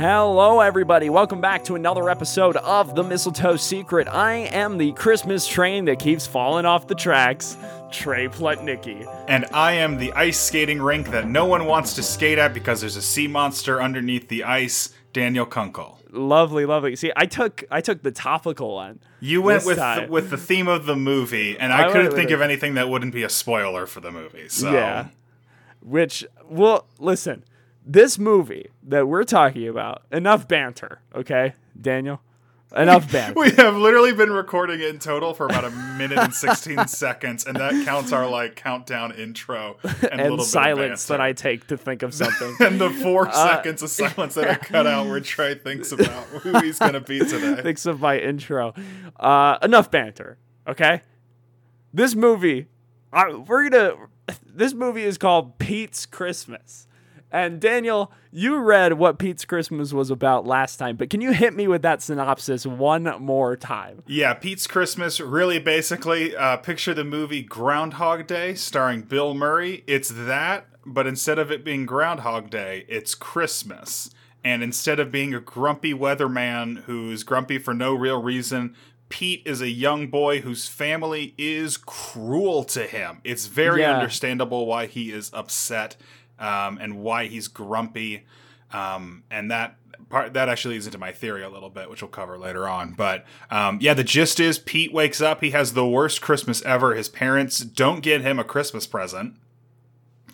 Hello, everybody. Welcome back to another episode of The Mistletoe Secret. I am the Christmas train that keeps falling off the tracks, Trey Plutnicki. And I am the ice skating rink that no one wants to skate at because there's a sea monster underneath the ice, Daniel Kunkel. Lovely, lovely. See, I took I took the topical one. You went with the, with the theme of the movie, and I I, couldn't think of anything that wouldn't be a spoiler for the movie. So Yeah. Which, well, listen, this movie that we're talking about, enough banter, okay, Daniel? Enough banter. we have literally been recording it in total for about a minute and 16 seconds, and that counts our like countdown intro and, a little and bit of silence that. I take to think of something. and the four Uh, seconds of silence that I cut out where Trey thinks about who he's gonna be today. thinks of my intro. Uh, enough banter, okay? This movie, I, we're gonna. This movie is called Pete's Christmas, and Daniel, you read what Pete's Christmas was about last time, but can you hit me with that synopsis one more time? Yeah, Pete's Christmas, really basically, uh, picture the movie Groundhog Day starring Bill Murray. It's that, but instead of it being Groundhog Day, it's Christmas. And instead of being a grumpy weatherman who's grumpy for no real reason, Pete is a young boy whose family is cruel to him. It's very Yeah. understandable why he is upset um, and why he's grumpy. Um, and that part that actually leads into my theory a little bit, which we'll cover later on. But um, yeah, the gist is Pete wakes up. He has the worst Christmas ever. His parents don't get him a Christmas present.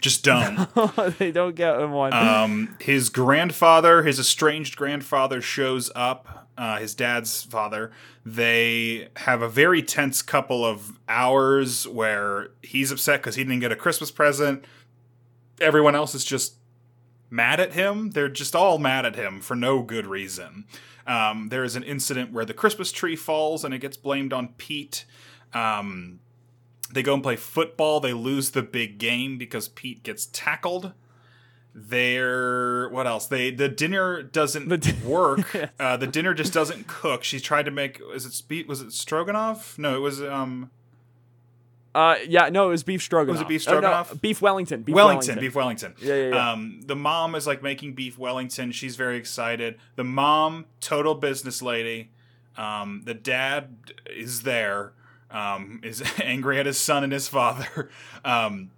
Just don't. they don't get him one. um, his grandfather, his estranged grandfather, shows up. Uh, his dad's father. They have a very tense couple of hours where he's upset because he didn't get a Christmas present. Everyone else is just mad at him. They're just all mad at him for no good reason. Um, there is an incident where the Christmas tree falls and it gets blamed on Pete. Um, they go and play football. They lose the big game because Pete gets tackled. They're what else? They the dinner doesn't The di- work. Uh, the dinner just doesn't cook. She tried to make. Is it was it stroganoff? No, it was um uh, yeah, no, it was beef stroganoff. Was it beef Uh, no, stroganoff? beef Wellington. Beef Wellington, beef Wellington. Yeah, yeah, yeah. Um, the mom is like making beef Wellington. She's very excited. The mom, total business lady. Um, the dad is there. Um, is angry at his son and his father. Um,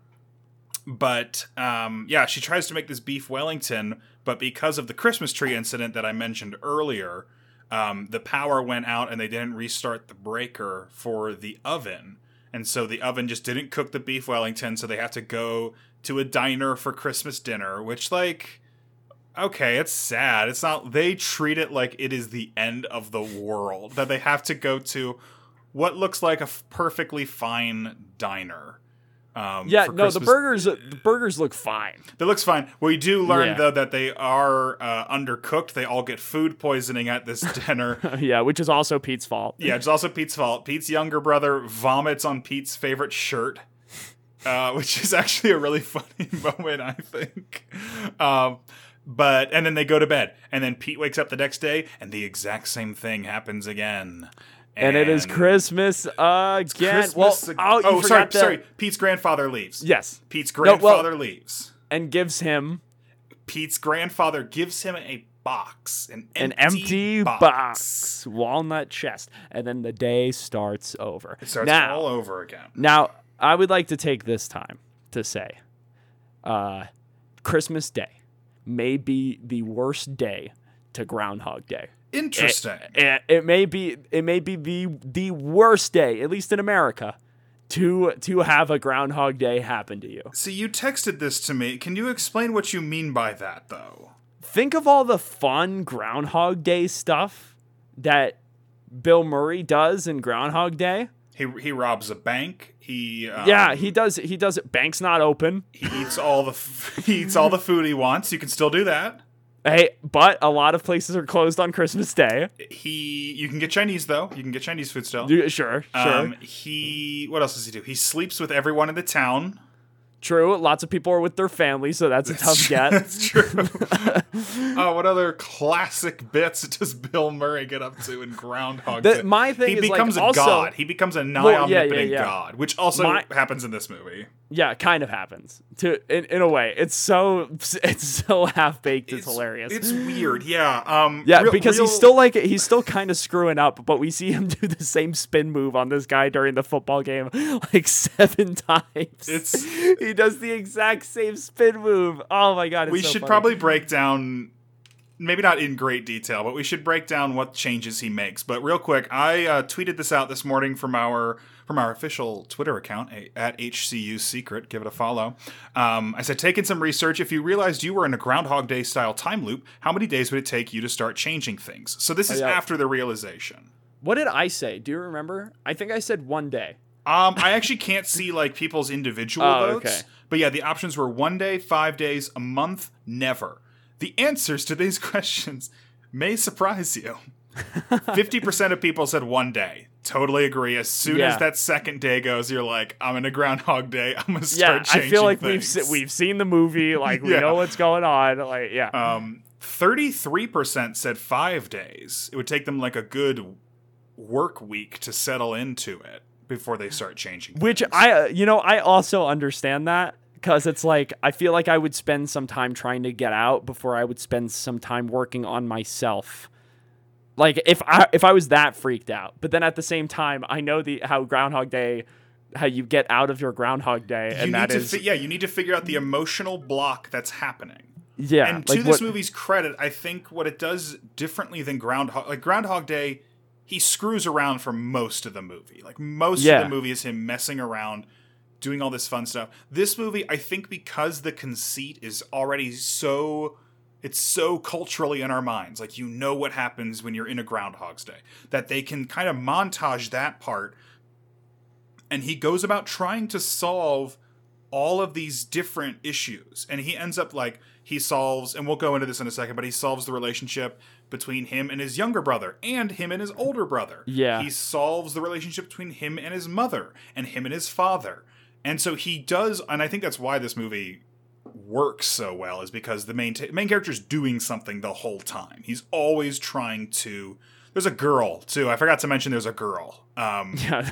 but um, yeah, she tries to make this beef Wellington, but because of the Christmas tree incident that I mentioned earlier, um, the power went out and they didn't restart the breaker for the oven. And so the oven just didn't cook the beef Wellington, so they have to go to a diner for Christmas dinner, which, like, okay, it's sad. It's not, they treat it like it is the end of the world, that they have to go to what looks like a f- perfectly fine diner. Um, Yeah, no, the burgers the burgers look fine. that looks fine. We do learn Yeah. though that they are uh, undercooked. They all get food poisoning at this dinner. yeah, which is also Pete's fault. yeah, it's also Pete's fault. Pete's younger brother vomits on Pete's favorite shirt, uh, which is actually a really funny moment, I think. Um, but and then they go to bed, and then Pete wakes up the next day, and the exact same thing happens again. And it is Christmas again. Christmas well, ag- oh, oh, sorry, the- sorry. Pete's grandfather leaves. Yes, Pete's No, well- grandfather leaves. and gives him Pete's grandfather gives him a box, an an empty, empty box. walnut chest, and then the day starts over. It starts now, all over again. now I would like to take this time to say, uh, Christmas Day may be the worst day to Groundhog Day. Interesting. It, it may be it may be the the worst day, at least in America, to to have a Groundhog Day happen to you. See, you texted this to me. Can you explain what you mean by that, though? Think of all the fun Groundhog Day stuff that Bill Murray does in Groundhog Day. He he robs a bank. He um, yeah, he does. He does it. Bank's not open. he eats all the f- he eats all the food he wants. You can still do that. Hey, but a lot of places are closed on Christmas Day. He you can get Chinese though. You can get Chinese food still. You- Sure, sure. Um, he what else does he do? He sleeps with everyone in the town. True. Lots of people are with their family, so that's a tough get. That's true. oh, what other classic bits does Bill Murray get up to in Groundhog The- Day? my thing he is, like, becomes a also- god. He becomes a nigh Well, yeah, yeah, omnipotent yeah. god, which also My- happens in this movie. Yeah, kind of happens to in, in a way. It's so it's so half baked. It's, hilarious. It's weird. Yeah. Um. yeah, real- because real- he's still like he's still kind of screwing up, but we see him do the same spin move on this guy during the football game like seven times. It's- he does the exact same spin move. Oh my god! It's we so should funny. probably break down maybe not in great detail but we should break down what changes he makes but real quick i uh, tweeted this out this morning from our from our official twitter account at hcu secret give it a follow um, i said taking some research if you realized you were in a groundhog day style time loop how many days would it take you to start changing things so this is yeah. after the realization What did I say? Do you remember? I think I said one day. Um, I actually can't see like people's individual Oh, votes, okay. but yeah, the options were one day, five days, a month, never. The answers to these questions may surprise you. Fifty percent of people said one day. Totally agree. As soon Yeah. as that second day goes, you're like, I'm in a Groundhog Day. I'm gonna start Yeah, start I feel like things. we've se- we've seen the movie. Like we Yeah. know what's going on. Like yeah. Um, thirty-three percent said five days. It would take them like a good work week to settle into it before they start changing. Which things. I, uh, you know, I also understand that because it's like I feel like I would spend some time trying to get out before I would spend some time working on myself. Like if I if I was that freaked out, but then at the same time, I know the how Groundhog Day, how you get out of your Groundhog Day, and need that is fi- yeah you need to figure out the emotional block that's happening yeah. and to like this what- movie's credit i think what it does differently than groundhog like groundhog day he screws around for most of the movie. Like most Yeah. of the movie is him messing around doing all this fun stuff. This movie i think because the conceit is already so it's so culturally in our minds like you know what happens when you're in a groundhog's day that they can kind of montage that part and he goes about trying to solve all of these different issues. And he ends up like he solves and we'll go into this in a second but he solves the relationship between him and his younger brother and him and his older brother. Yeah. he solves the relationship between him and his mother and him and his father. And so he does and i think that's why this movie works so well is because the main ta main character's doing something the whole time. He's always trying to there's a girl too. I forgot to mention there's a girl. Um yeah.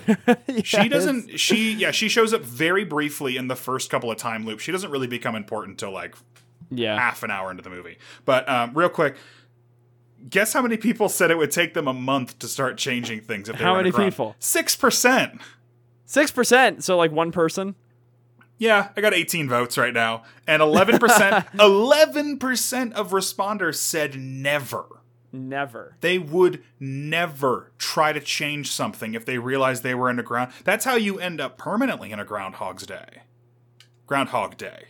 she doesn't she yeah she shows up very briefly in the first couple of time loops. She doesn't really become important till like Yeah. half an hour into the movie. But um, real quick guess how many people said it would take them a month to start changing things if they How were in a many people? six percent Six percent. So like one person. yeah i got 18 votes right now and 11% 11% of responders said never Never. they would never try to change something if they realized they were in a ground. That's how you end up permanently in a Groundhog's Day. Groundhog Day.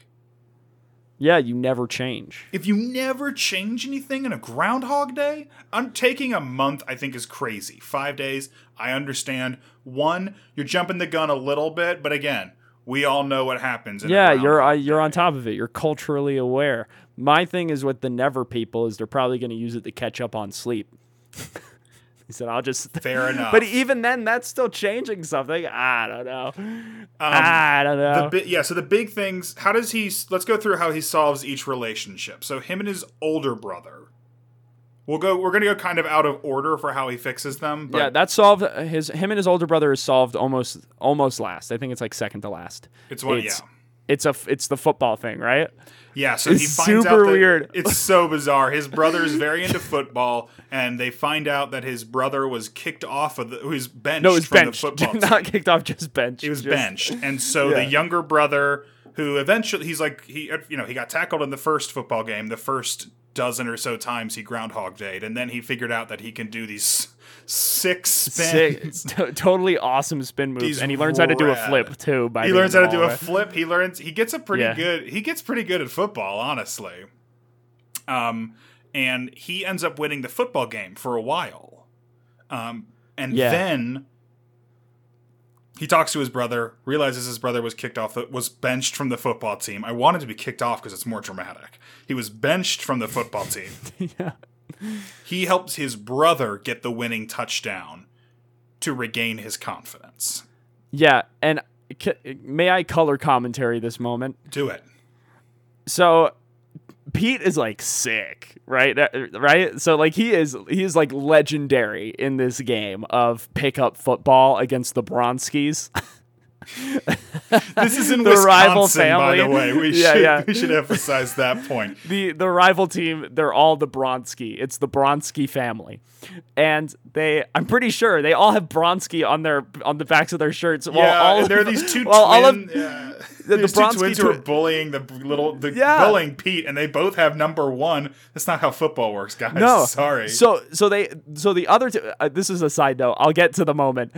Yeah, you never change. If you never change anything in a Groundhog Day, I'm taking a month. I think is crazy. Five days, I understand. One, you're jumping the gun a little bit, but again, we all know what happens. In a Yeah, you're uh, you're on top of it. You're culturally aware. My thing is with the never people is they're probably going to use it to catch up on sleep. he said, "I'll just." Fair enough. But even then, that's still changing something. I don't know. Um, I don't know. The bi- yeah, so the big things. How does he? Let's go through how he solves each relationship. So him and his older brother. We'll go. We're gonna go kind of out of order for how he fixes them. But yeah, that solved his him and his older brother is solved almost almost last. I think it's like second to last. it's one. it's- yeah, It's a it's the football thing, right? yeah. So he it's finds out super that- weird. It's so bizarre. His brother is very into football, and they find out that his brother was kicked off of the. Was benched No, from benched. the football. team. Not kicked off, just benched. He was Just- benched, and so Yeah. the younger brother, who eventually he's like he uh, you know he got tackled in the first football game, the first dozen or so times he groundhog dayed, and then he figured out that he can do these Sick, spins. t- totally awesome spin moves, He's and he learns how to do a flip too. By He learns how to do a all the way. flip. He learns he gets a pretty Yeah. good he gets pretty good at football, honestly. Um, and he ends up winning the football game for a while. Um, and Yeah. then he talks to his brother, realizes his brother was kicked off, was benched from the football team. I wanted to be kicked off because it's more dramatic. He was benched from the football team. yeah. He helps his brother get the winning touchdown to regain his confidence. Yeah, and c- may I color commentary this moment? Do it. So Pete is like sick, right? Right? So like he is he is like legendary in this game of pickup football against the Bronskis. This is in The Wisconsin, rival by the way. We Yeah, should yeah. we should emphasize that point. the the rival team, they're all the Bronsky. It's the Bronsky family. And they I'm pretty sure they all have Bronsky on their on the backs of their shirts. while yeah, all there are these two while all of- twin, yeah. the two twins who are bullying the little the Yeah. bullying Pete, and they both have number one. That's not how football works, guys. No, sorry. So so they so the other two. Uh, this is a side note. I'll get to the moment.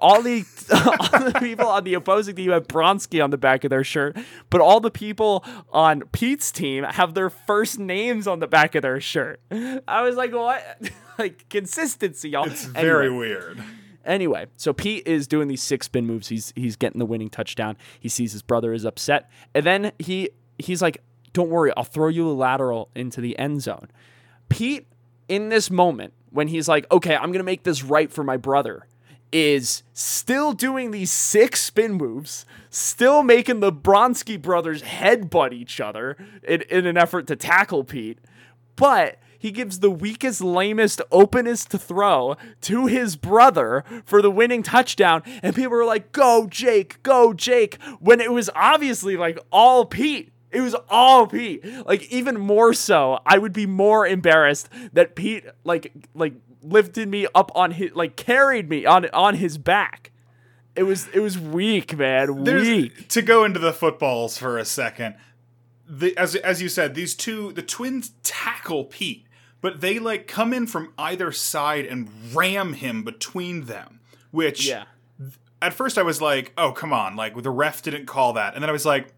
All the all the people on the opposing team have Bronsky on the back of their shirt, but all the people on Pete's team have their first names on the back of their shirt. I was like, what? like consistency, y'all. it's very weird. Anyway, so Pete is doing these six spin moves. He's he's getting the winning touchdown. He sees his brother is upset, and then he he's like, "Don't worry, I'll throw you a lateral into the end zone." Pete, in this moment, when he's like, "Okay, I'm gonna make this right for my brother," is still doing these six spin moves, still making the Bronsky brothers headbutt each other in, in an effort to tackle Pete, but he gives the weakest, lamest, openest to throw to his brother for the winning touchdown. And people were like, go, Jake, go, Jake. When it was obviously like all Pete. It was all Pete. Like even more so, I would be more embarrassed that Pete like like lifted me up on his like carried me on on his back. It was it was weak, man. There's, weak. to go into the footballs for a second. The, as as you said, these two the twins tackle Pete, but they like come in from either side and ram him between them. Which Yeah. at first I was like, "Oh, come on!" Like the ref didn't call that, and then I was like,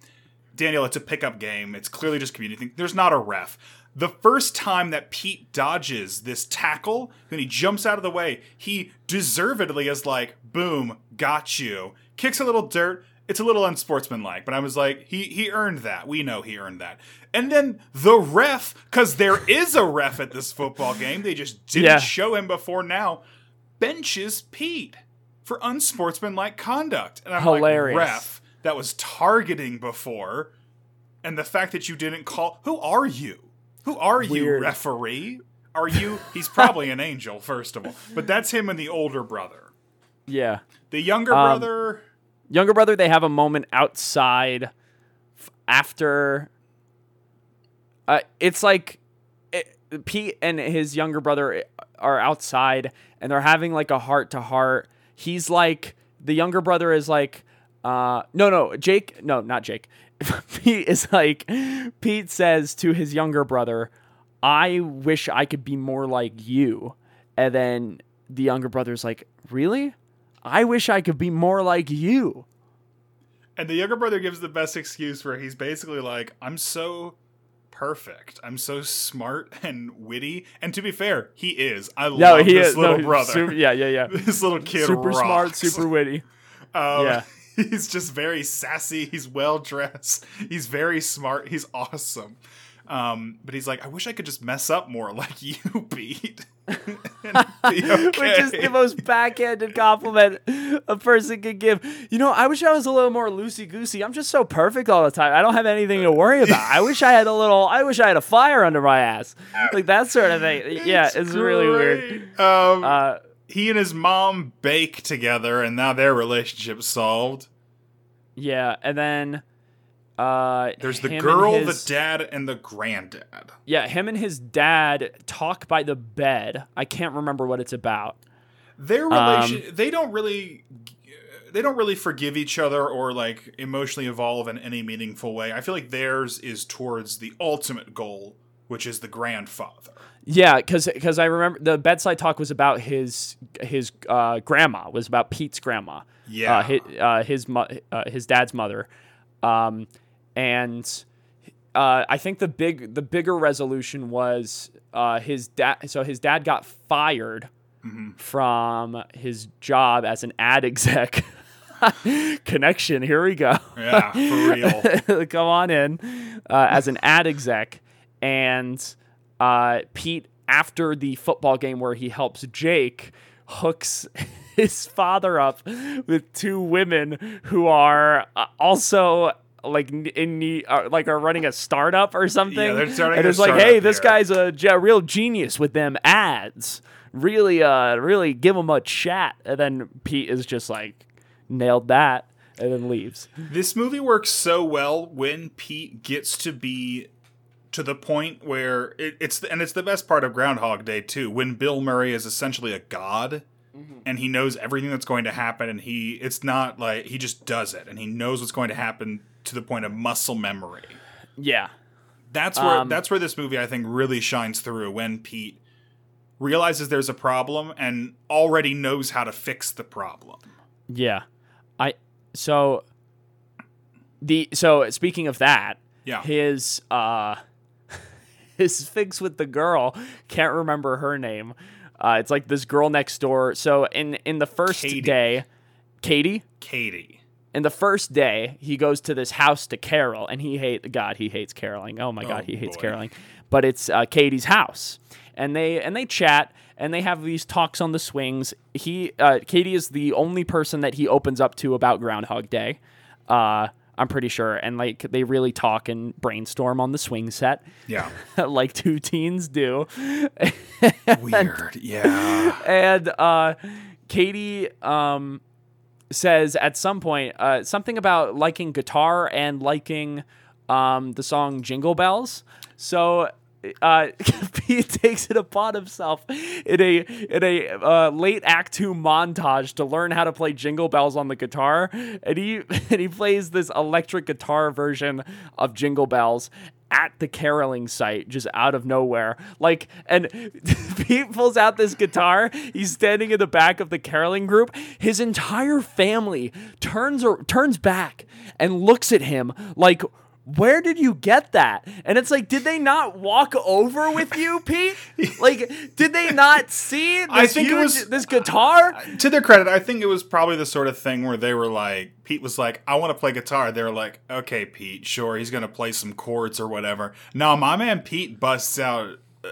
"Daniel, it's a pickup game. It's clearly just community. There's not a ref." The first time that Pete dodges this tackle, when he jumps out of the way, he deservedly is like, "Boom, got you." Kicks a little dirt. It's a little unsportsmanlike, but I was like, he he earned that. We know he earned that. And then the ref, because there is a ref at this football game, they just didn't Yeah. show him before now, benches Pete for unsportsmanlike conduct. And I'm Hilarious. like, ref, that was targeting before. And the fact that you didn't call who are you? Who are you, referee? Are you he's probably an angel, first of all. But that's him and the older brother. Yeah. The younger Um, brother younger brother they have a moment outside f- after uh, it's like it, pete and his younger brother are outside and they're having like a heart to heart he's like the younger brother is like uh no no jake no not jake pete is like pete says to his younger brother i wish i could be more like you and then the younger brother's like really I wish I could be more like you. And the younger brother gives the best excuse where he's basically like, I'm so perfect. I'm so smart and witty. And to be fair, he is. I No, love he this is little no, brother. super- yeah, yeah, yeah. this little kid super smart, super witty. Um, yeah. He's just very sassy. He's well dressed. He's very smart. He's awesome. Um, but he's like, I wish I could just mess up more like you, Pete. And be Which is the most backhanded compliment a person could give. You know, I wish I was a little more loosey goosey. I'm just so perfect all the time. I don't have anything to worry about. I wish I had a little. I wish I had a fire under my ass, like that sort of thing. Yeah, it's, really weird. Um, Uh, he and his mom bake together, and now their relationship's solved. yeah, and then uh, There's the girl, his- the dad, and the granddad. Yeah, him and his dad talk by the bed. I can't remember what it's about. Their Um, relation, they don't really, they don't really forgive each other or like emotionally evolve in any meaningful way. I feel like theirs is towards the ultimate goal, which is the grandfather. Yeah, because I remember the bedside talk was about his his uh, grandma was about Pete's grandma. Yeah. uh, his uh, his, mo- uh, his dad's mother, um, and uh, I think the big the bigger resolution was uh, his dad. So his dad got fired from his job as an ad exec. Connection. Here we go. Yeah, for real. come on in uh, as an ad exec and uh, pete after the football game where he helps jake hooks his father up with two women who are uh, also like in the uh, like are running a startup or something. they're starting and it's like, hey, this here." guy's a real genius with them ads. Really, uh, really give him a chat. And then Pete is just like, nailed that, and then leaves. This movie works so well when Pete gets to be to the point where it, it's and it's the best part of Groundhog Day too. When Bill Murray is essentially a god, and he knows everything that's going to happen, and he it's not like he just does it, and he knows what's going to happen to the point of muscle memory. Yeah, That's where Um, that's where this movie I think really shines through when Pete realizes there's a problem and already knows how to fix the problem. yeah. I so the so speaking of that, Yeah. his uh his fix with the girl. Can't remember her name. Uh it's like this girl next door. So in in the first Katie. day katie? Katie. in the first day he goes to this house to carol and he hate god he hates caroling. Oh my god Oh, he hates boy. caroling. But it's uh, katie's house. And they and they chat and they have these talks on the swings. He uh, katie is the only person that he opens up to about groundhog day. Uh i'm pretty sure and like they really talk and brainstorm on the swing set Yeah. like two teens do Weird. Yeah. and uh, Katie um, says at some point uh, something about liking guitar and liking um, the song Jingle Bells. So uh, Pete takes it upon himself in a in a uh, late Act Two montage to learn how to play Jingle Bells on the guitar, and he and he plays this electric guitar version of Jingle Bells at the caroling site just out of nowhere. Like and pete pulls out this guitar. He's standing in the back of the caroling group. His entire family turns or turns back and looks at him like where did you get that? And it's like, did they not walk over with you, Pete? Like, did they not see this I think it was- this guitar? to their credit, I think it was probably the sort of thing where they were like, Pete was like, I want to play guitar. They were like, okay, Pete, sure, he's going to play some chords or whatever. No, my man Pete busts out uh,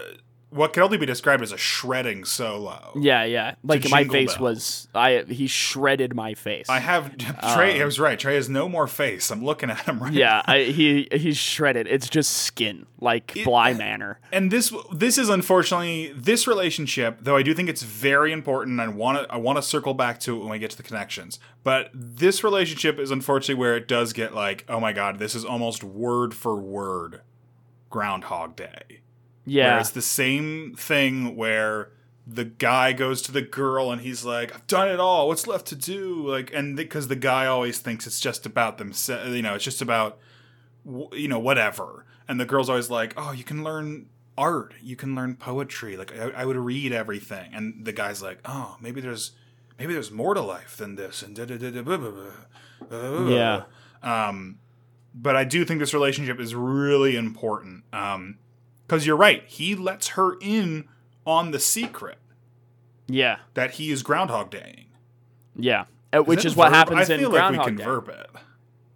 what can only be described as a shredding solo. Yeah, yeah. Like my face Bells. was, I he shredded my face. I have Trey. I was right. Trey has no more face. I'm looking at him right Um, yeah, I, he he's shredded. It's just skin, like Bly Manor. and this this is unfortunately this relationship though i do think it's very important and i want to i want to circle back to it when we get to the connections but this relationship is unfortunately where it does get like oh my god this is almost word for word groundhog day Yeah, where it's the same thing where the guy goes to the girl and he's like i've done it all. What's left to do? Like and because the guy always thinks it's just about themselves you know it's just about w- you know whatever. And the girl's always like oh you can learn art. You can learn poetry. Like i, I would read everything. And the guy's like oh maybe there's maybe there's more to life than this. And da da da da blah, blah, blah, blah. Yeah. um but i do think this relationship is really important. Um because you're right he lets her in on the secret yeah, that he is groundhog daying yeah. Uh, Which is, what verb? happens I in feel like Groundhog we can Day. verb it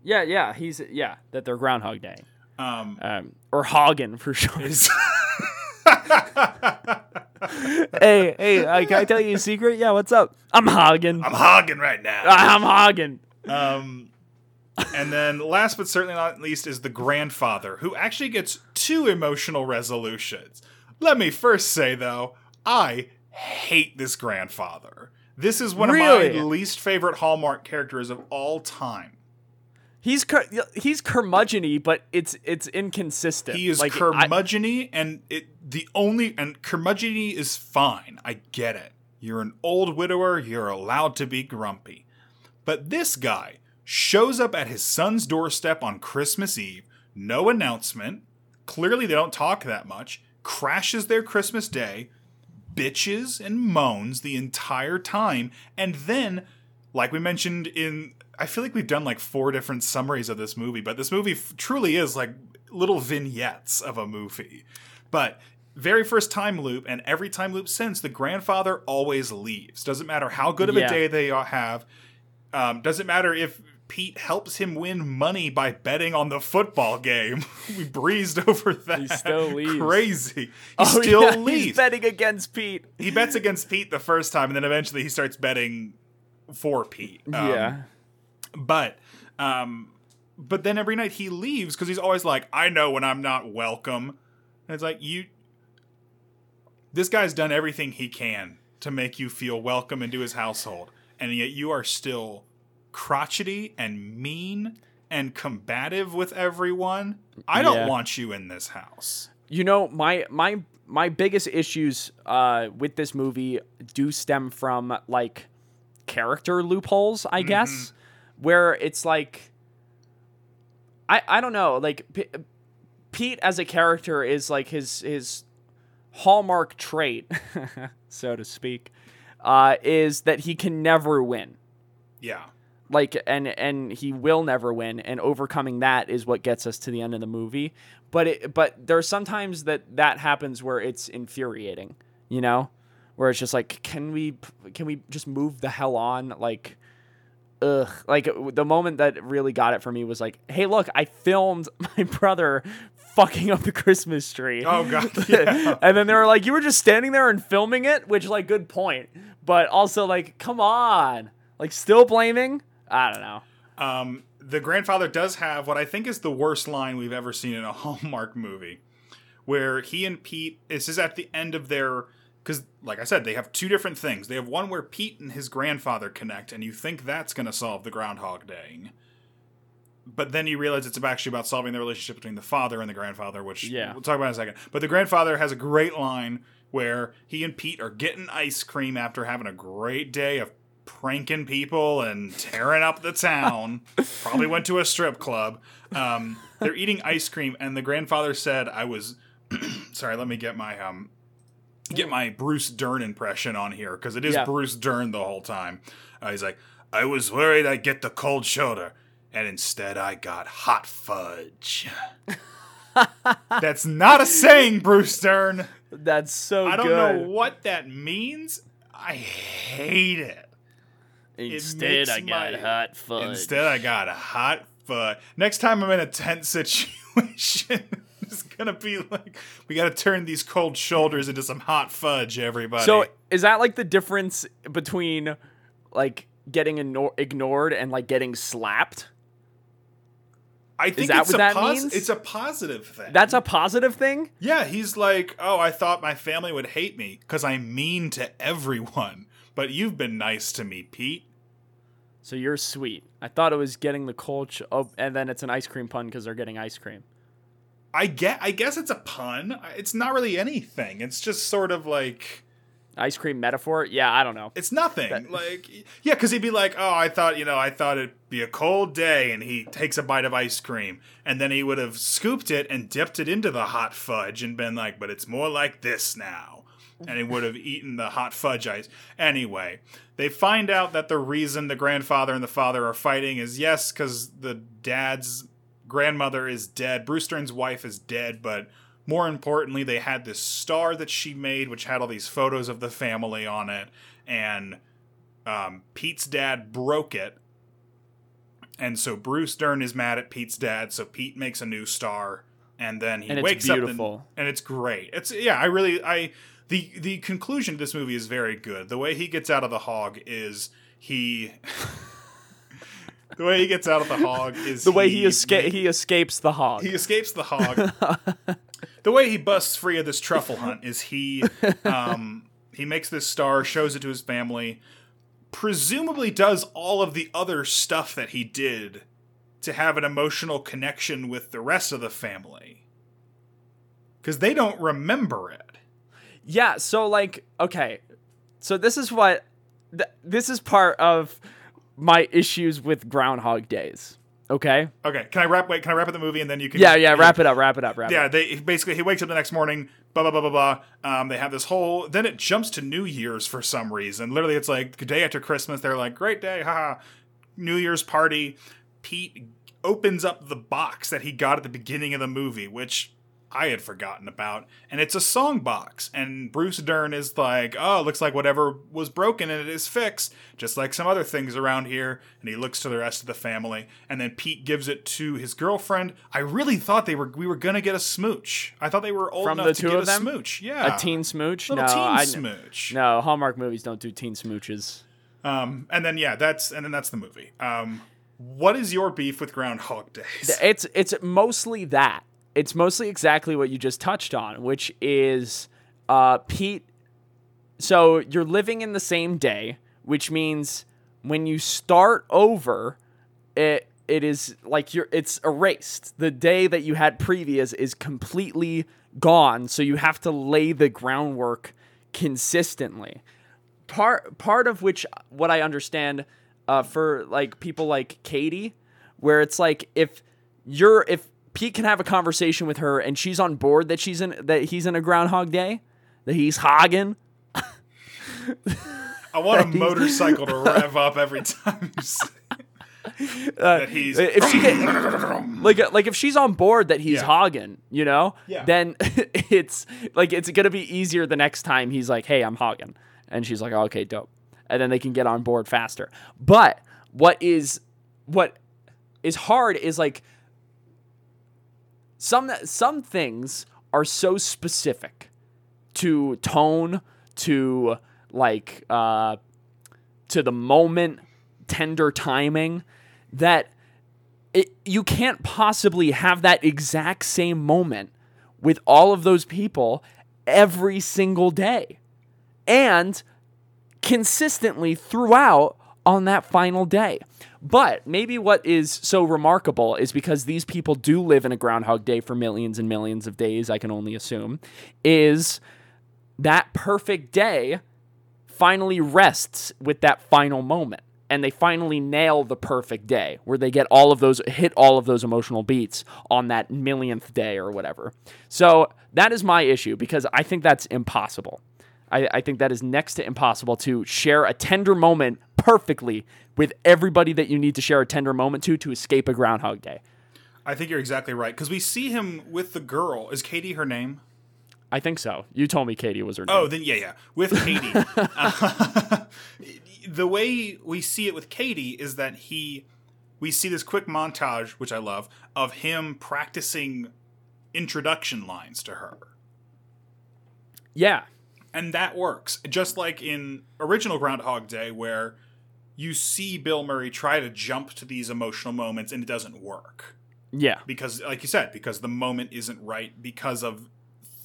Yeah, yeah. He's yeah that they're Groundhog Day, um um, or Hagen for sure. is- hey, hey, uh, can I tell you a secret? Yeah, what's up? I'm Hagen. i'm hogging right now I'm Hagen. Um, and then last but certainly not least is the grandfather, who actually gets two emotional resolutions. Let me first say though, I hate this grandfather. This is one of my least favorite Hallmark characters of all time. He's cur- he's curmudgeon-y, but it's it's inconsistent. He is like, I- and it the only and curmudgeon is fine. I get it. You're an old widower, you're allowed to be grumpy. But this guy shows up at his son's doorstep on Christmas Eve, no announcement. Clearly they don't talk that much. Crashes their Christmas day, bitches and moans the entire time, and then like we mentioned in I feel like we've done like four different summaries of this movie, but this movie f- truly is like little vignettes of a movie. But very first time loop and every time loop since the grandfather always leaves. Doesn't matter how good of Yeah. a day they have. Um, doesn't matter if Pete helps him win money by betting on the football game. we breezed over that. He still leaves. Crazy. He Oh, still yeah, leaves He's betting against Pete. he bets against Pete the first time, and then eventually he starts betting for Pete. Um, yeah. but um but then every night he leaves because he's always like i know when i'm not welcome and it's like you this guy's done everything he can to make you feel welcome into his household and yet you are still crotchety and mean and combative with everyone i don't Yeah. want you in this house. You know, my my my biggest issues uh, with this movie do stem from like character loopholes, I guess, where it's like I I don't know, like P- Pete as a character is like his his hallmark trait, so to speak, uh, is that he can never win. Yeah like and and he will never win and overcoming that is what gets us to the end of the movie. But it but there there's sometimes that that happens where it's infuriating you know? Where it's just like can we can we just move the hell on? Like ugh. Like the moment that really got it for me was like hey look i filmed my brother fucking up the christmas tree. Oh god. Yeah. and then they were like, "You were just standing there and filming it," which, like, good point. But also, like, come on, like, still blaming. I don't know. Um, the grandfather does have what I think is the worst line we've ever seen in a Hallmark movie, where he and Pete. This is at the end of their because, like I said, they have two different things. They have one where Pete and his grandfather connect, and you think that's going to solve the Groundhog Day. But then you realize it's actually about solving the relationship between the father and the grandfather, which Yeah. we'll talk about in a second. But the grandfather has a great line where he and Pete are getting ice cream after having a great day of pranking people and tearing up the town. Probably went to a strip club. Um, they're eating ice cream, and the grandfather said, "I was sorry. Let me get my um, get my Bruce Dern impression on here because it is Yeah. Bruce Dern the whole time." Uh, he's like, "I was worried I'd get the cold shoulder." And instead, I got hot fudge. That's not a saying, Bruce Dern. That's so I don't good. know what that means. I hate it. Instead, I got my- hot fudge. Instead, I got a hot fudge. Next time I'm in a tense situation, it's gonna be like we got to turn these cold shoulders into some hot fudge, everybody. so, is that like the difference between like getting igno- ignored and like getting slapped? I think that it's what a that pos- means? It's a positive thing. That's a positive thing. yeah. He's like, oh, I thought my family would hate me because I'm mean to everyone, but you've been nice to me, Pete. So you're sweet. I thought it was getting the cold, oh, and then it's an ice cream pun because they're getting ice cream. I get. I guess it's a pun. It's not really anything. It's just sort of like Ice cream metaphor? Yeah, I don't know. it's nothing. like yeah, because he'd be like, "Oh, I thought you know, I thought it'd be a cold day," and he takes a bite of ice cream, and then he would have scooped it and dipped it into the hot fudge and been like, "But it's more like this now." And he would have eaten the hot fudge ice. Anyway, they find out that the reason the grandfather and the father are fighting is yes, because the dad's grandmother is dead. Bruce Dern's wife is dead, but more importantly, they had this star that she made, which had all these photos of the family on it, and um, Pete's dad broke it. And so Bruce Dern is mad at Pete's dad, so Pete makes a new star, and then he And it's wakes up beautiful. and, and it's great. It's yeah, I really I the the conclusion to this movie is very good. The way he gets out of the hog is he the way he gets out of the hog is The way he, he esca- he escapes the hog. he escapes the hog. the way he busts free of this truffle hunt is he um, he makes this star, shows it to his family, presumably does all of the other stuff that he did to have an emotional connection with the rest of the family. Cuz they don't remember it. Yeah, so like okay. So this is what th- this is part of my issues with Groundhog Days. Okay? Okay, can I wrap wait, can I wrap up the movie and then you can Yeah, yeah, wrap it up, wrap it up, wrap yeah, up. they basically he wakes up the next morning, blah blah blah blah blah. Um, they have this whole. Then it jumps to New Year's for some reason. Literally, it's like the day after Christmas. They're like, "Great day, haha!" New Year's party. Pete opens up the box that he got at the beginning of the movie, which I had forgotten about, and it's a song box. And Bruce Dern is like, "Oh, looks like whatever was broken and it is fixed, just like some other things around here." And he looks to the rest of the family, and then Pete gives it to his girlfriend. I really thought they were we were gonna get a smooch. I thought they were old From enough the to two get of a them? smooch. Yeah, A teen smooch? little no, teen I, smooch. no, Hallmark movies don't do teen smooches. Um, and then yeah, that's and then that's the movie. Um, what is your beef with Groundhog Days? It's it's mostly that. It's mostly exactly what you just touched on, which is uh, Pete. So you're living in the same day, which means when you start over, it it is like you're it's erased. The day that you had previous is completely gone, so you have to lay the groundwork consistently. Part part of which what I understand uh, for like people like Katie, where it's like if you're if Pete can have a conversation with her and she's on board that she's in that he's in a Groundhog Day, that he's hogging. I want a motorcycle to rev up every time you say uh, that he's if she can, like like if she's on board that he's Yeah. hogging, you know, Yeah. then it's like it's gonna be easier the next time he's like, "Hey, I'm hogging," and she's like, oh, "Okay, dope," and then they can get on board faster. But what is what is hard is like some some things are so specific to tone to like uh to the moment tender timing that it, you can't possibly have that exact same moment with all of those people every single day. And consistently throughout on that final day. But maybe what is so remarkable is because these people do live in a Groundhog Day for millions and millions of days, I can only assume, is that perfect day finally rests with that final moment. And they finally nail the perfect day where they get all of those, hit all of those emotional beats on that millionth day or whatever. So that is my issue because I think that's impossible. I, I think that is next to impossible to share a tender moment perfectly with everybody that you need to share a tender moment to to escape a Groundhog Day. I think you're exactly right because we see him with the girl. Is Katie her name? I think so. You told me Katie was her name. Oh, then yeah, yeah. With Katie, Uh, the way we see it with Katie is that he, we see this quick montage, which I love, of him practicing introduction lines to her. yeah. And that works. Just like in original Groundhog Day, where you see Bill Murray try to jump to these emotional moments and it doesn't work. Yeah. Because, like you said, because the moment isn't right because of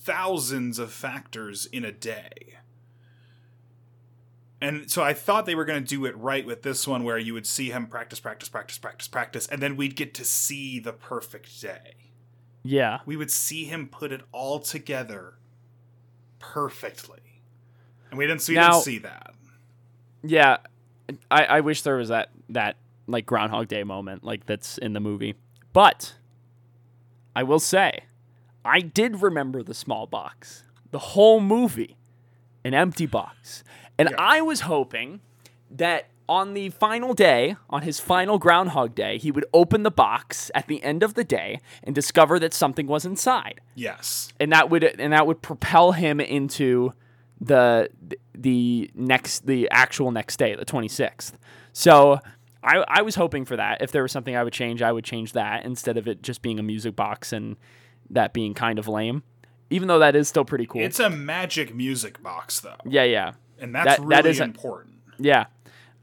thousands of factors in a day. And so I thought they were going to do it right with this one, where you would see him practice, practice, practice, practice, practice, and then we'd get to see the perfect day. Yeah. We would see him put it all together perfectly. And we didn't, so we Now- didn't see that. Yeah, I, I wish there was that that like Groundhog Day moment like that's in the movie. But I will say, I did remember the small box, the whole movie, an empty box, and Yeah. I was hoping that on the final day, on his final Groundhog Day, he would open the box at the end of the day and discover that something was inside Yes. and that would and that would propel him into the the next the actual next day the 26th so I, I was hoping for that. If there was something i would change i would change that instead of it just being a music box and that being kind of lame. Even though that is still pretty cool. It's a magic music box, though. yeah yeah. And that's That- really that is a- important. yeah.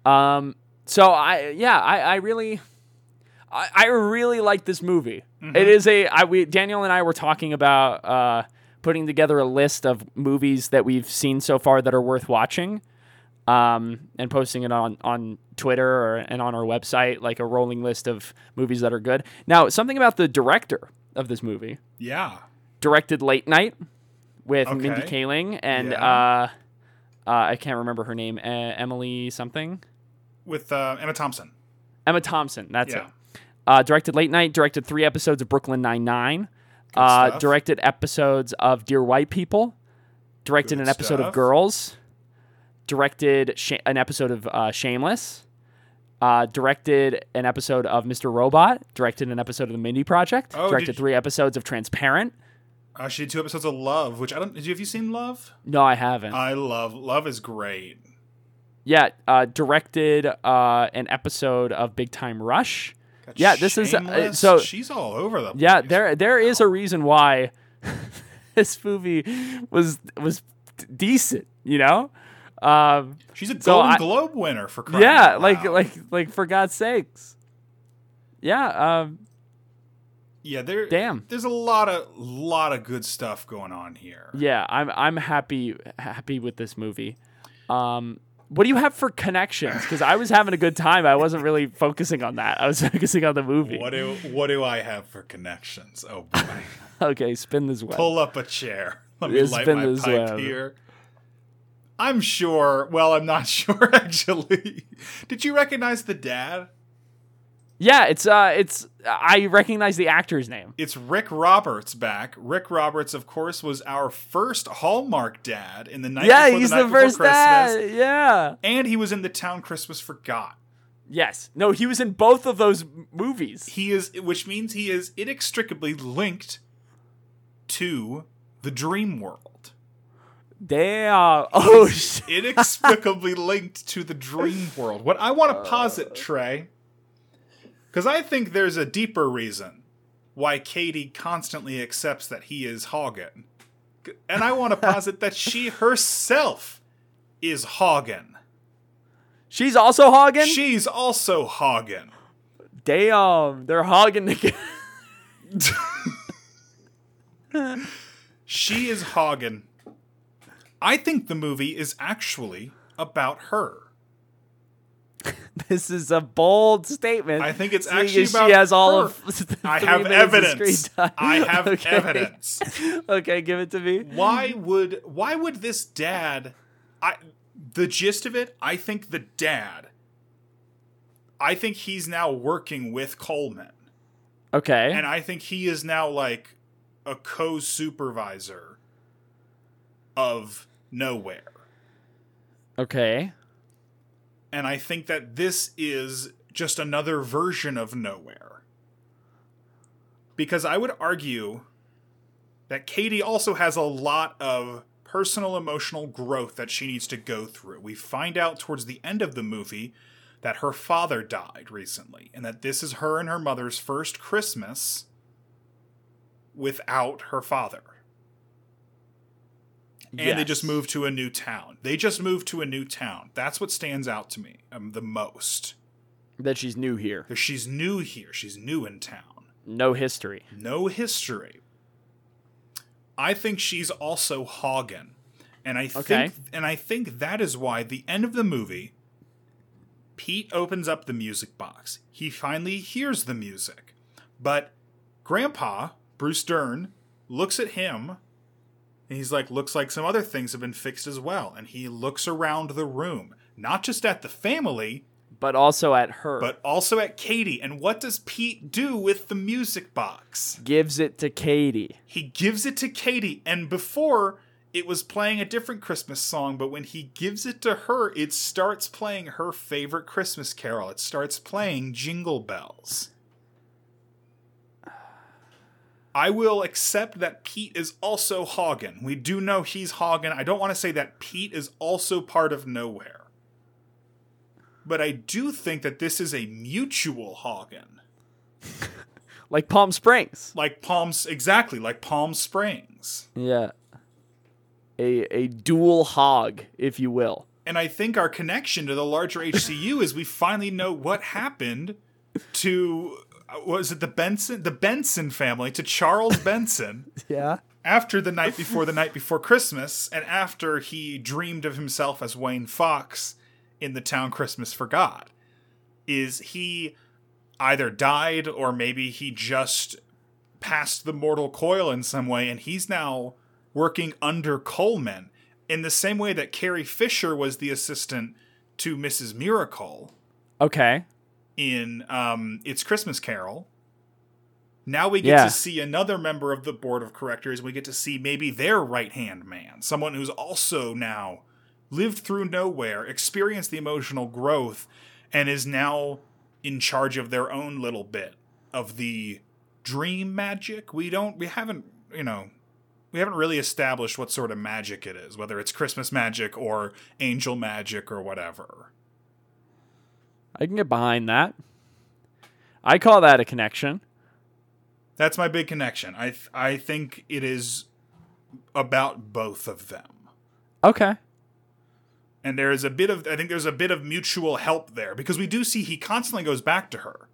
Um so i yeah i i really i, I really like this movie. It is a i we daniel and i were talking about uh putting together a list of movies that we've seen so far that are worth watching um and posting it on on twitter or, and on our website like a rolling list of movies that are good now something about the director of this movie Yeah. directed late night with mindy kaling and Yeah. uh uh, I can't remember her name. Uh, Emily something. With uh, Emma Thompson. Emma Thompson. That's Yeah. it. Uh, directed Late Night. Directed three episodes of Brooklyn Nine Nine. Uh, directed episodes of Dear White People. Directed Good an episode of. Girls. Directed sh- an episode of uh, Shameless. Uh, directed an episode of Mr. Robot. Directed an episode of The Mindy Project. Oh, directed did you- three episodes of Transparent. Uh, she did two episodes of Love, which I don't. Did you have you seen Love? No, I haven't. I love Love is great. yeah, uh, directed uh, an episode of Big Time Rush. Got Yeah, this is, uh, so- she's all over the. Yeah, place. there there is a reason why this movie was was decent, you know? Um, She's a So Golden I- Globe winner for crying yeah, out like like like for God's sakes. Yeah. Um. yeah, there. Damn. There's a lot of lot of good stuff going on here. Yeah. I'm I'm happy happy with this movie. Um. What do you have for connections? Because I was having a good time. I wasn't really focusing on that. I was focusing on the movie. What do what do I have for connections? Oh boy. Okay, spin this web. Pull up a chair. Let me light my this pipe web. here. I'm sure. Well, I'm not sure actually. Did you recognize the dad? Yeah, it's uh, it's I recognize the actor's name. It's Rick Roberts back. Rick Roberts, of course, was our first Hallmark dad in the night yeah, before he's the, the, night before first Christmas, dad. Yeah. and he was in the Town Christmas Forgot. Yes. No, he was in both of those movies. He is, which means he is inextricably linked to the dream world. Damn. Oh shit. inexplicably linked to the dream world. What I want to posit, Trey, because I think there's a deeper reason why Katie constantly accepts that he is Hagen. And I want to posit that she herself is Hagen. She's also hogging. She's also Hagen. Damn, they're hogging again. She is Hagen. I think the movie is actually about her. this is a bold statement. I think it's seeing actually about she has all her. of. I have evidence. I have Okay. evidence. Okay, give it to me. why would why would this dad I the gist of it, I think the dad I think he's now working with Coleman. Okay. And I think he is now like a co-supervisor of nowhere. okay. And I think that this is just another version of nowhere. Because I would argue that Katie also has a lot of personal emotional growth that she needs to go through. We find out towards the end of the movie that her father died recently, and that this is her and her mother's first Christmas without her father. And they just moved to a new town. They just moved to a new town. That's what stands out to me um, the most. That she's new here. That She's new here. She's new in town. No history. No history. I think she's also Hagen. And I think and I think that is why the end of the movie Pete opens up the music box. He finally hears the music. But Grandpa, Bruce Dern, looks at him and he's like, looks like some other things have been fixed as well. And he looks around the room, not just at the family, But also at her. but also at Katie. And what does Pete do with the music box? gives it to Katie. He gives it to Katie, and before it was playing a different Christmas song, but when he gives it to her, it starts playing her favorite Christmas carol. It starts playing Jingle Bells. I will accept that Pete is also Hagen. We do know he's Hagen. I don't want to say that Pete is also part of Nowhere. But I do think that this is a mutual Hagen. Like Palm Springs. Like Palms, exactly, like Palm Springs. Yeah. A a dual hog, if you will. And I think our connection to the larger HCU is we finally know what happened to Uh, was it the Benson the Benson family to Charles Benson Yeah. after the night before the night before Christmas and after he dreamed of himself as Wayne Fox in the town Christmas Forgot is he either died or maybe he just passed the mortal coil in some way and he's now working under Coleman in the same way that Carrie Fisher was the assistant to Mrs. Miracle Okay. In um, It's Christmas Carol. Now we get Yeah. to see another member of the board of correctors. We get to see maybe their right hand man, someone who's also now lived through nowhere, experienced the emotional growth, and is now in charge of their own little bit of the dream magic. We don't, we haven't, you know, we haven't really established what sort of magic it is, whether it's Christmas magic or angel magic or whatever. I can get behind that. I call that a connection. That's my big connection. I th- I think it is about both of them. Okay. and there is a bit of I think there's a bit of mutual help there because we do see he constantly goes back to her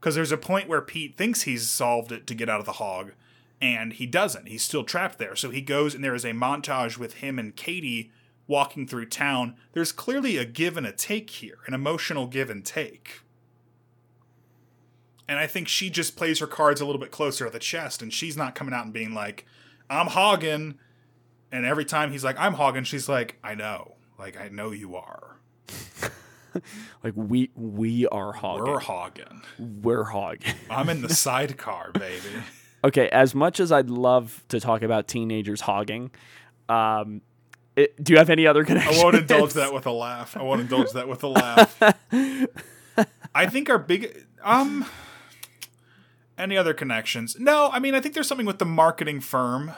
because there's a point where Pete thinks he's solved it to get out of the hog, and he doesn't. He's still trapped there. So he goes, and there is a montage with him and Katie walking through town. There's clearly a give and a take here, an emotional give and take. And I think she just plays her cards a little bit closer to the chest, and she's not coming out and being like, I'm hogging. And every time he's like, I'm hogging, she's like, I know. Like, I know you are. Like we we are hogging. We're hogging. We're hogging. I'm in the sidecar, baby. okay, as much as I'd love to talk about teenagers hogging, um, it, do you have any other connections? I won't indulge that with a laugh. I won't indulge that with a laugh. I think our big um any other connections? No, I mean I think there's something with the marketing firm.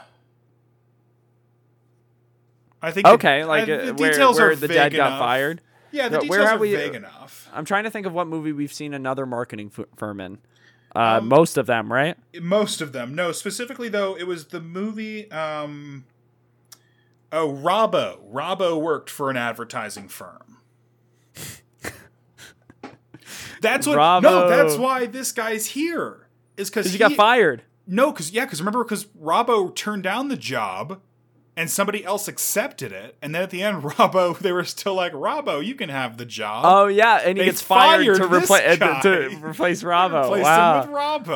I think Okay, it- like uh, the where, details where are the dad got fired. Yeah, the No, details where are we- vague enough. I'm trying to think of what movie we've seen another marketing f- firm in. Uh, most of them, right? Most of them. No, specifically though, it was the movie um Oh, Robbo. Robbo worked for an advertising firm. That's what No, that's why this guy's here. Is Because he got fired. No, cuz yeah, cuz remember cuz Robbo turned down the job and somebody else accepted it, and then at the end Robbo they were still like, "Robbo, you can have the job." Oh yeah, and he They gets fired fired to this replace guy. to replace Robbo. Replaced wow. him with Robbo.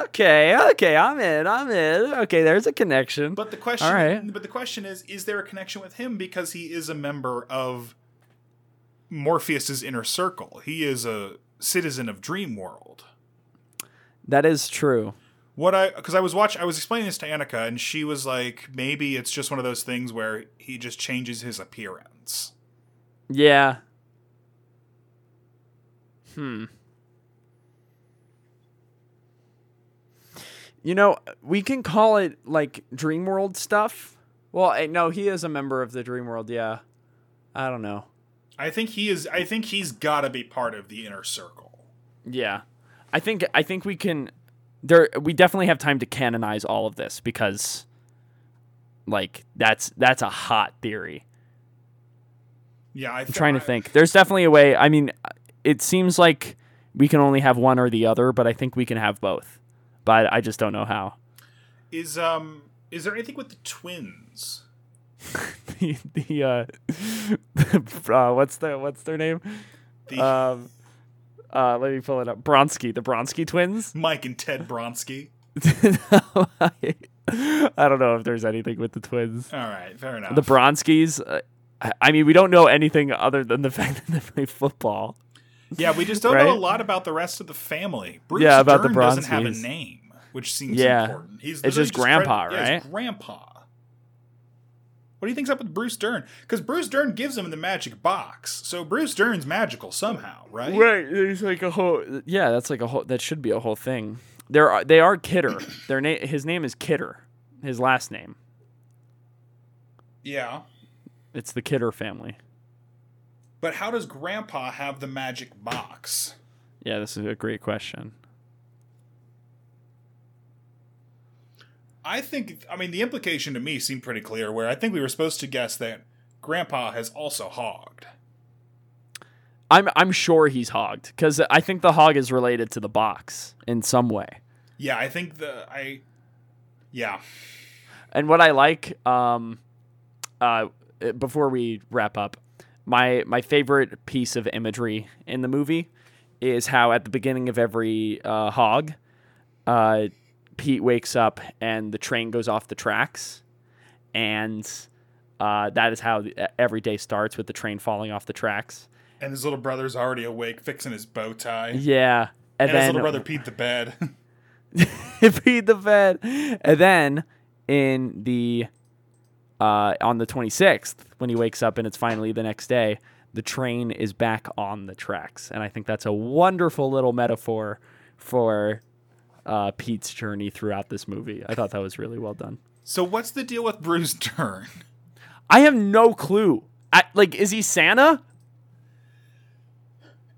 Uh, okay, okay, I'm in. I'm in. Okay, there's a connection. But the question, right. but the question is, is there a connection with him because he is a member of Morpheus's inner circle? He is a citizen of Dream World. that is true. What I because I was watching, I was explaining this to Annika, and she was like, maybe it's just one of those things where he just changes his appearance. Yeah. Hmm. You know, we can call it like Dreamworld stuff. Well, no, he is a member of the Dreamworld. Yeah. I don't know. I think he is. I think he's got to be part of the inner circle. Yeah. I think I think we can there we definitely have time to canonize all of this because like that's that's a hot theory. Yeah, I I'm trying to think. There's definitely a way. I mean, it seems like we can only have one or the other, but I think we can have both. But I just don't know how. Is um, is there anything with the twins? the the uh, uh what's the what's their name? The Um uh let me pull it up. Bronsky, the Bronsky twins. Mike and Ted Bronsky. I don't know if there's anything with the twins. All right, fair enough. The Bronskys, uh, I- mean, we don't know anything other than the fact that they play football. Yeah, we just don't know a lot about the rest of the family. Bruce Yeah, about the Dern doesn't have a name, which seems Yeah. important. He's It's just literally grandpa, credit- yeah, it's right? grandpa. What do you think's up with Bruce Dern? Because Bruce Dern gives him the magic box, so Bruce Dern's magical somehow, right? Right, there's like a whole. Yeah, that's like a whole. That should be a whole thing. There are they are Kidder. Their name, his name is Kidder. His last name. Yeah, It's the Kidder family. but how does Grandpa have the magic box? Yeah, this is a great question. I think, I mean, the implication to me seemed pretty clear. Where I think we were supposed to guess that Grandpa has also hogged. I'm I'm sure he's hogged because I think the hog is related to the box in some way. Yeah, I think the I. Yeah, And what I like, um, uh, before we wrap up, my my favorite piece of imagery in the movie is how at the beginning of every uh, hog, uh, Pete wakes up and the train goes off the tracks, and uh, that is how every day starts with the train falling off the tracks. and his little brother's already awake, fixing his bow tie. Yeah, and, and his little brother Pete the bed. Pete the bed. And then in the uh, on the 26th, when he wakes up and it's finally the next day, the train is back on the tracks, and I think that's a wonderful little metaphor for uh, Pete's journey throughout this movie. I thought that was really well done. so what's the deal with Bruce Dern? I have no clue. I, like, is he Santa?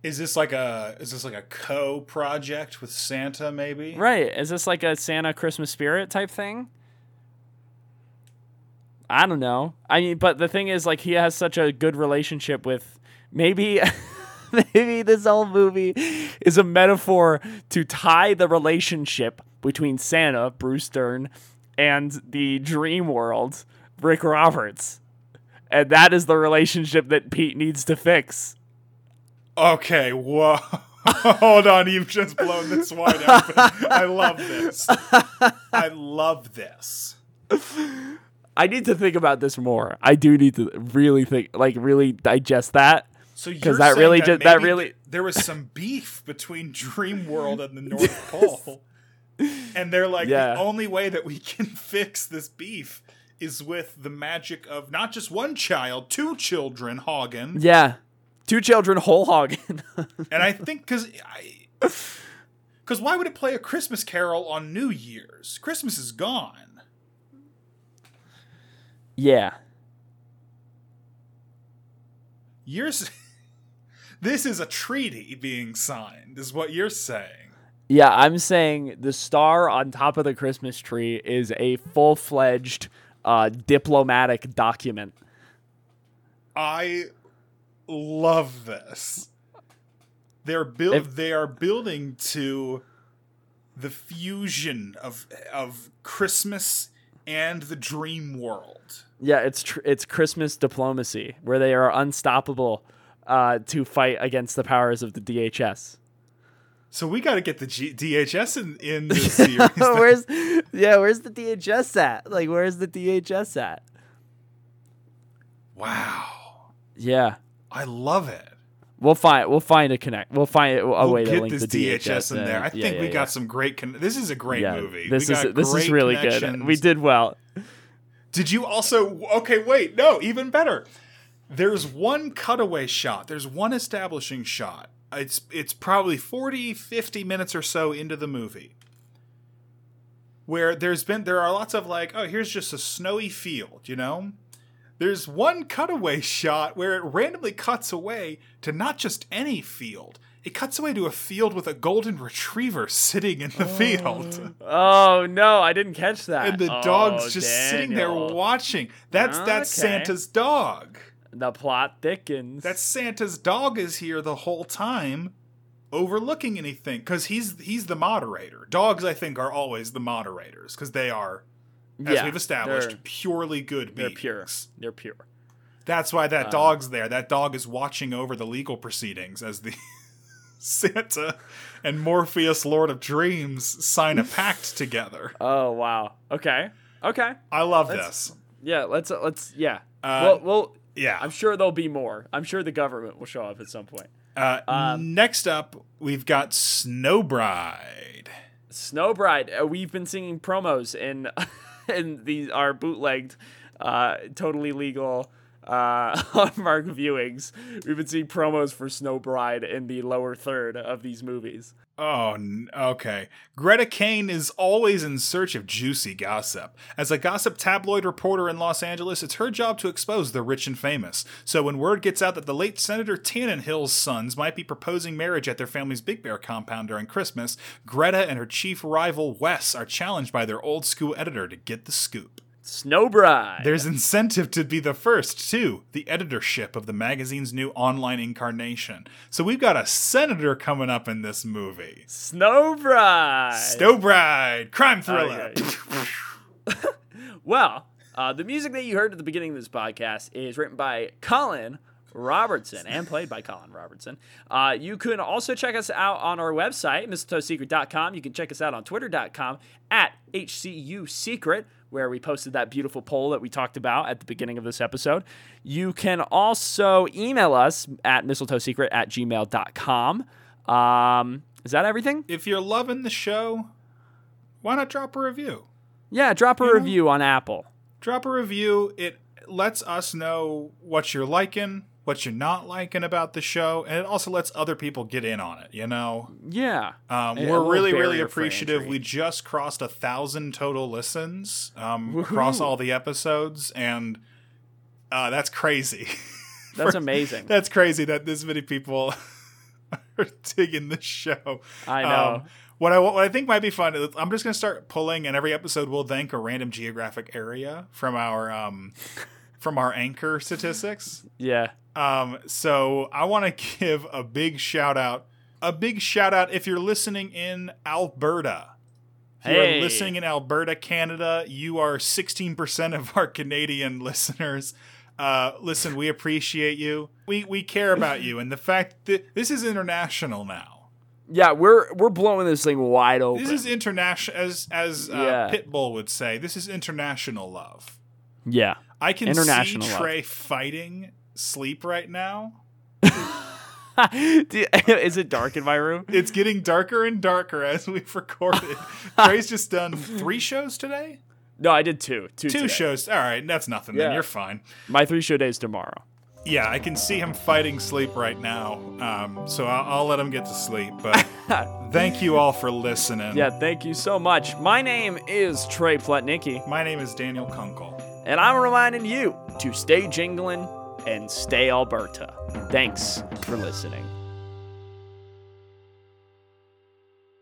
Is this like a is this like a co project with Santa? Maybe. Right? Is this like a Santa Christmas spirit type thing? I don't know. I mean, but the thing is, like, he has such a good relationship with maybe. maybe this whole movie is a metaphor to tie the relationship between Santa, Bruce Dern, and the dream world, Rick Roberts. And that is the relationship that Pete needs to fix. Okay, whoa. Hold on, you've just blown this wide open. I love this. I love this. I need to think about this more. I do need to really think, like, really digest that. So you're 'Cause that really that just- that really- there was some beef between Dream World and the North Pole, and they're like Yeah. the only way that we can fix this beef is with the magic of not just one child, two children, Hagen. Yeah. Two children, whole hogging. And I think because I. because why would it play a Christmas Carol on New Year's? Christmas is gone. yeah. You're s- this is a treaty being signed, is what you're saying. Yeah, I'm saying the star on top of the Christmas tree is a full fledged uh, diplomatic document. I love this. They're build If- they are building to the fusion of of Christmas and the dream world. Yeah, it's tr- it's Christmas diplomacy where they are unstoppable uh, to fight against the powers of the DHS. So we got to get the G- DHS in in this series. where's yeah, where's the DHS at? Like, where's the DHS at? wow, Yeah, I love it. we'll find we'll find a connect. We'll find a we'll way to link this the DHS, in there. I Yeah, think yeah, we yeah. got some great. Con- this is a great movie. This we is this is really good. We did well. Did you also okay, wait, no, even better. There's one cutaway shot. There's one establishing shot. It's it's probably 40 50 minutes or so into the movie. Where there's been there are lots of like, oh, here's just a snowy field, you know? There's one cutaway shot where it randomly cuts away to not just any field. It cuts away to a field with a golden retriever sitting in the oh. field. Oh no, I didn't catch that. And the Oh, dog's just sitting there watching. That's that's Okay. Santa's dog. The plot thickens. That Santa's dog is here the whole time, overlooking anything because he's he's the moderator. Dogs, I think, are always the moderators because they are, as Yeah, we've established, purely good They're beings. pure. They're pure. That's why that Uh, dog's there. That dog is watching over the legal proceedings as the Santa and Morpheus, Lord of Dreams, sign a pact together. Oh wow. Okay. Okay. I love That's- this. Yeah. Let's let's yeah. Uh, well, well, Yeah. I'm sure there'll be more. I'm sure the government will show up at some point. Uh, Um, next up, we've got Snow Bride. Snow Bride. Uh, we've been singing promos in in these our bootlegged, uh, totally legal. Uh, Mark viewings. We've been seeing promos for Snow Bride in the lower third of these movies. Oh, okay. Greta Kane is always in search of juicy gossip. As a gossip tabloid reporter in Los Angeles, it's her job to expose the rich and famous. So when word gets out that the late Senator Tannenhill's sons might be proposing marriage at their family's Big Bear compound during Christmas, Greta and her chief rival Wes are challenged by their old school editor to get the scoop. Snow Bride. There's incentive to be the first, too, the editorship of the magazine's new online incarnation. So we've got a senator coming up in this movie. Snow Bride. Snow Bride, crime thriller. Okay. Well, uh, the music that you heard at the beginning of this podcast is written by Colin Robertson and played by Colin Robertson. Uh, you can also check us out on our website, mistletoesecret.com. You can check us out on twitter.com at HCU Secret, where we posted that beautiful poll that we talked about at the beginning of this episode. You can also email us at mistletoesecret at gmail.com. Um, is that everything? if you're loving the show, why not drop a review? Yeah, drop a You know- review on Apple. Drop a review. It lets us know what you're liking, what you're not liking about the show, and it also lets other people get in on it, you know? Yeah. Um, we're really, really appreciative. We just crossed a thousand total listens um, across all the episodes, and uh, that's crazy. That's For- amazing. That's crazy that this many people are digging the show. I know. Um, What I what I think might be fun. is I'm just gonna start pulling, and every episode we'll thank a random geographic area from our um from our anchor statistics. Yeah. Um, so I want to give a big shout out, a big shout out if you're listening in Alberta. If you're listening in Alberta, Canada, you are 16% of our Canadian listeners. Uh, listen, we appreciate you. We we care about you, and the fact that this is international now. Yeah, we're we're blowing this thing wide open. This is international, as as uh, Yeah. Pitbull would say. This is international love. yeah. I can International see love. Trey fighting sleep right now. Is it dark in my room? It's getting darker and darker as we've recorded. Trey's just done three shows today. No, I did two. Two, Two shows. All right, that's nothing. Then you're fine. My three show days tomorrow. Yeah, I can see him fighting sleep right now. Um, so I'll, I'll let him get to sleep. But thank you all for listening. Yeah, thank you so much. My name is Trey Plutnicki, My name is Daniel Kunkel. And I'm reminding you to stay jingling and stay Alberta. Thanks for listening.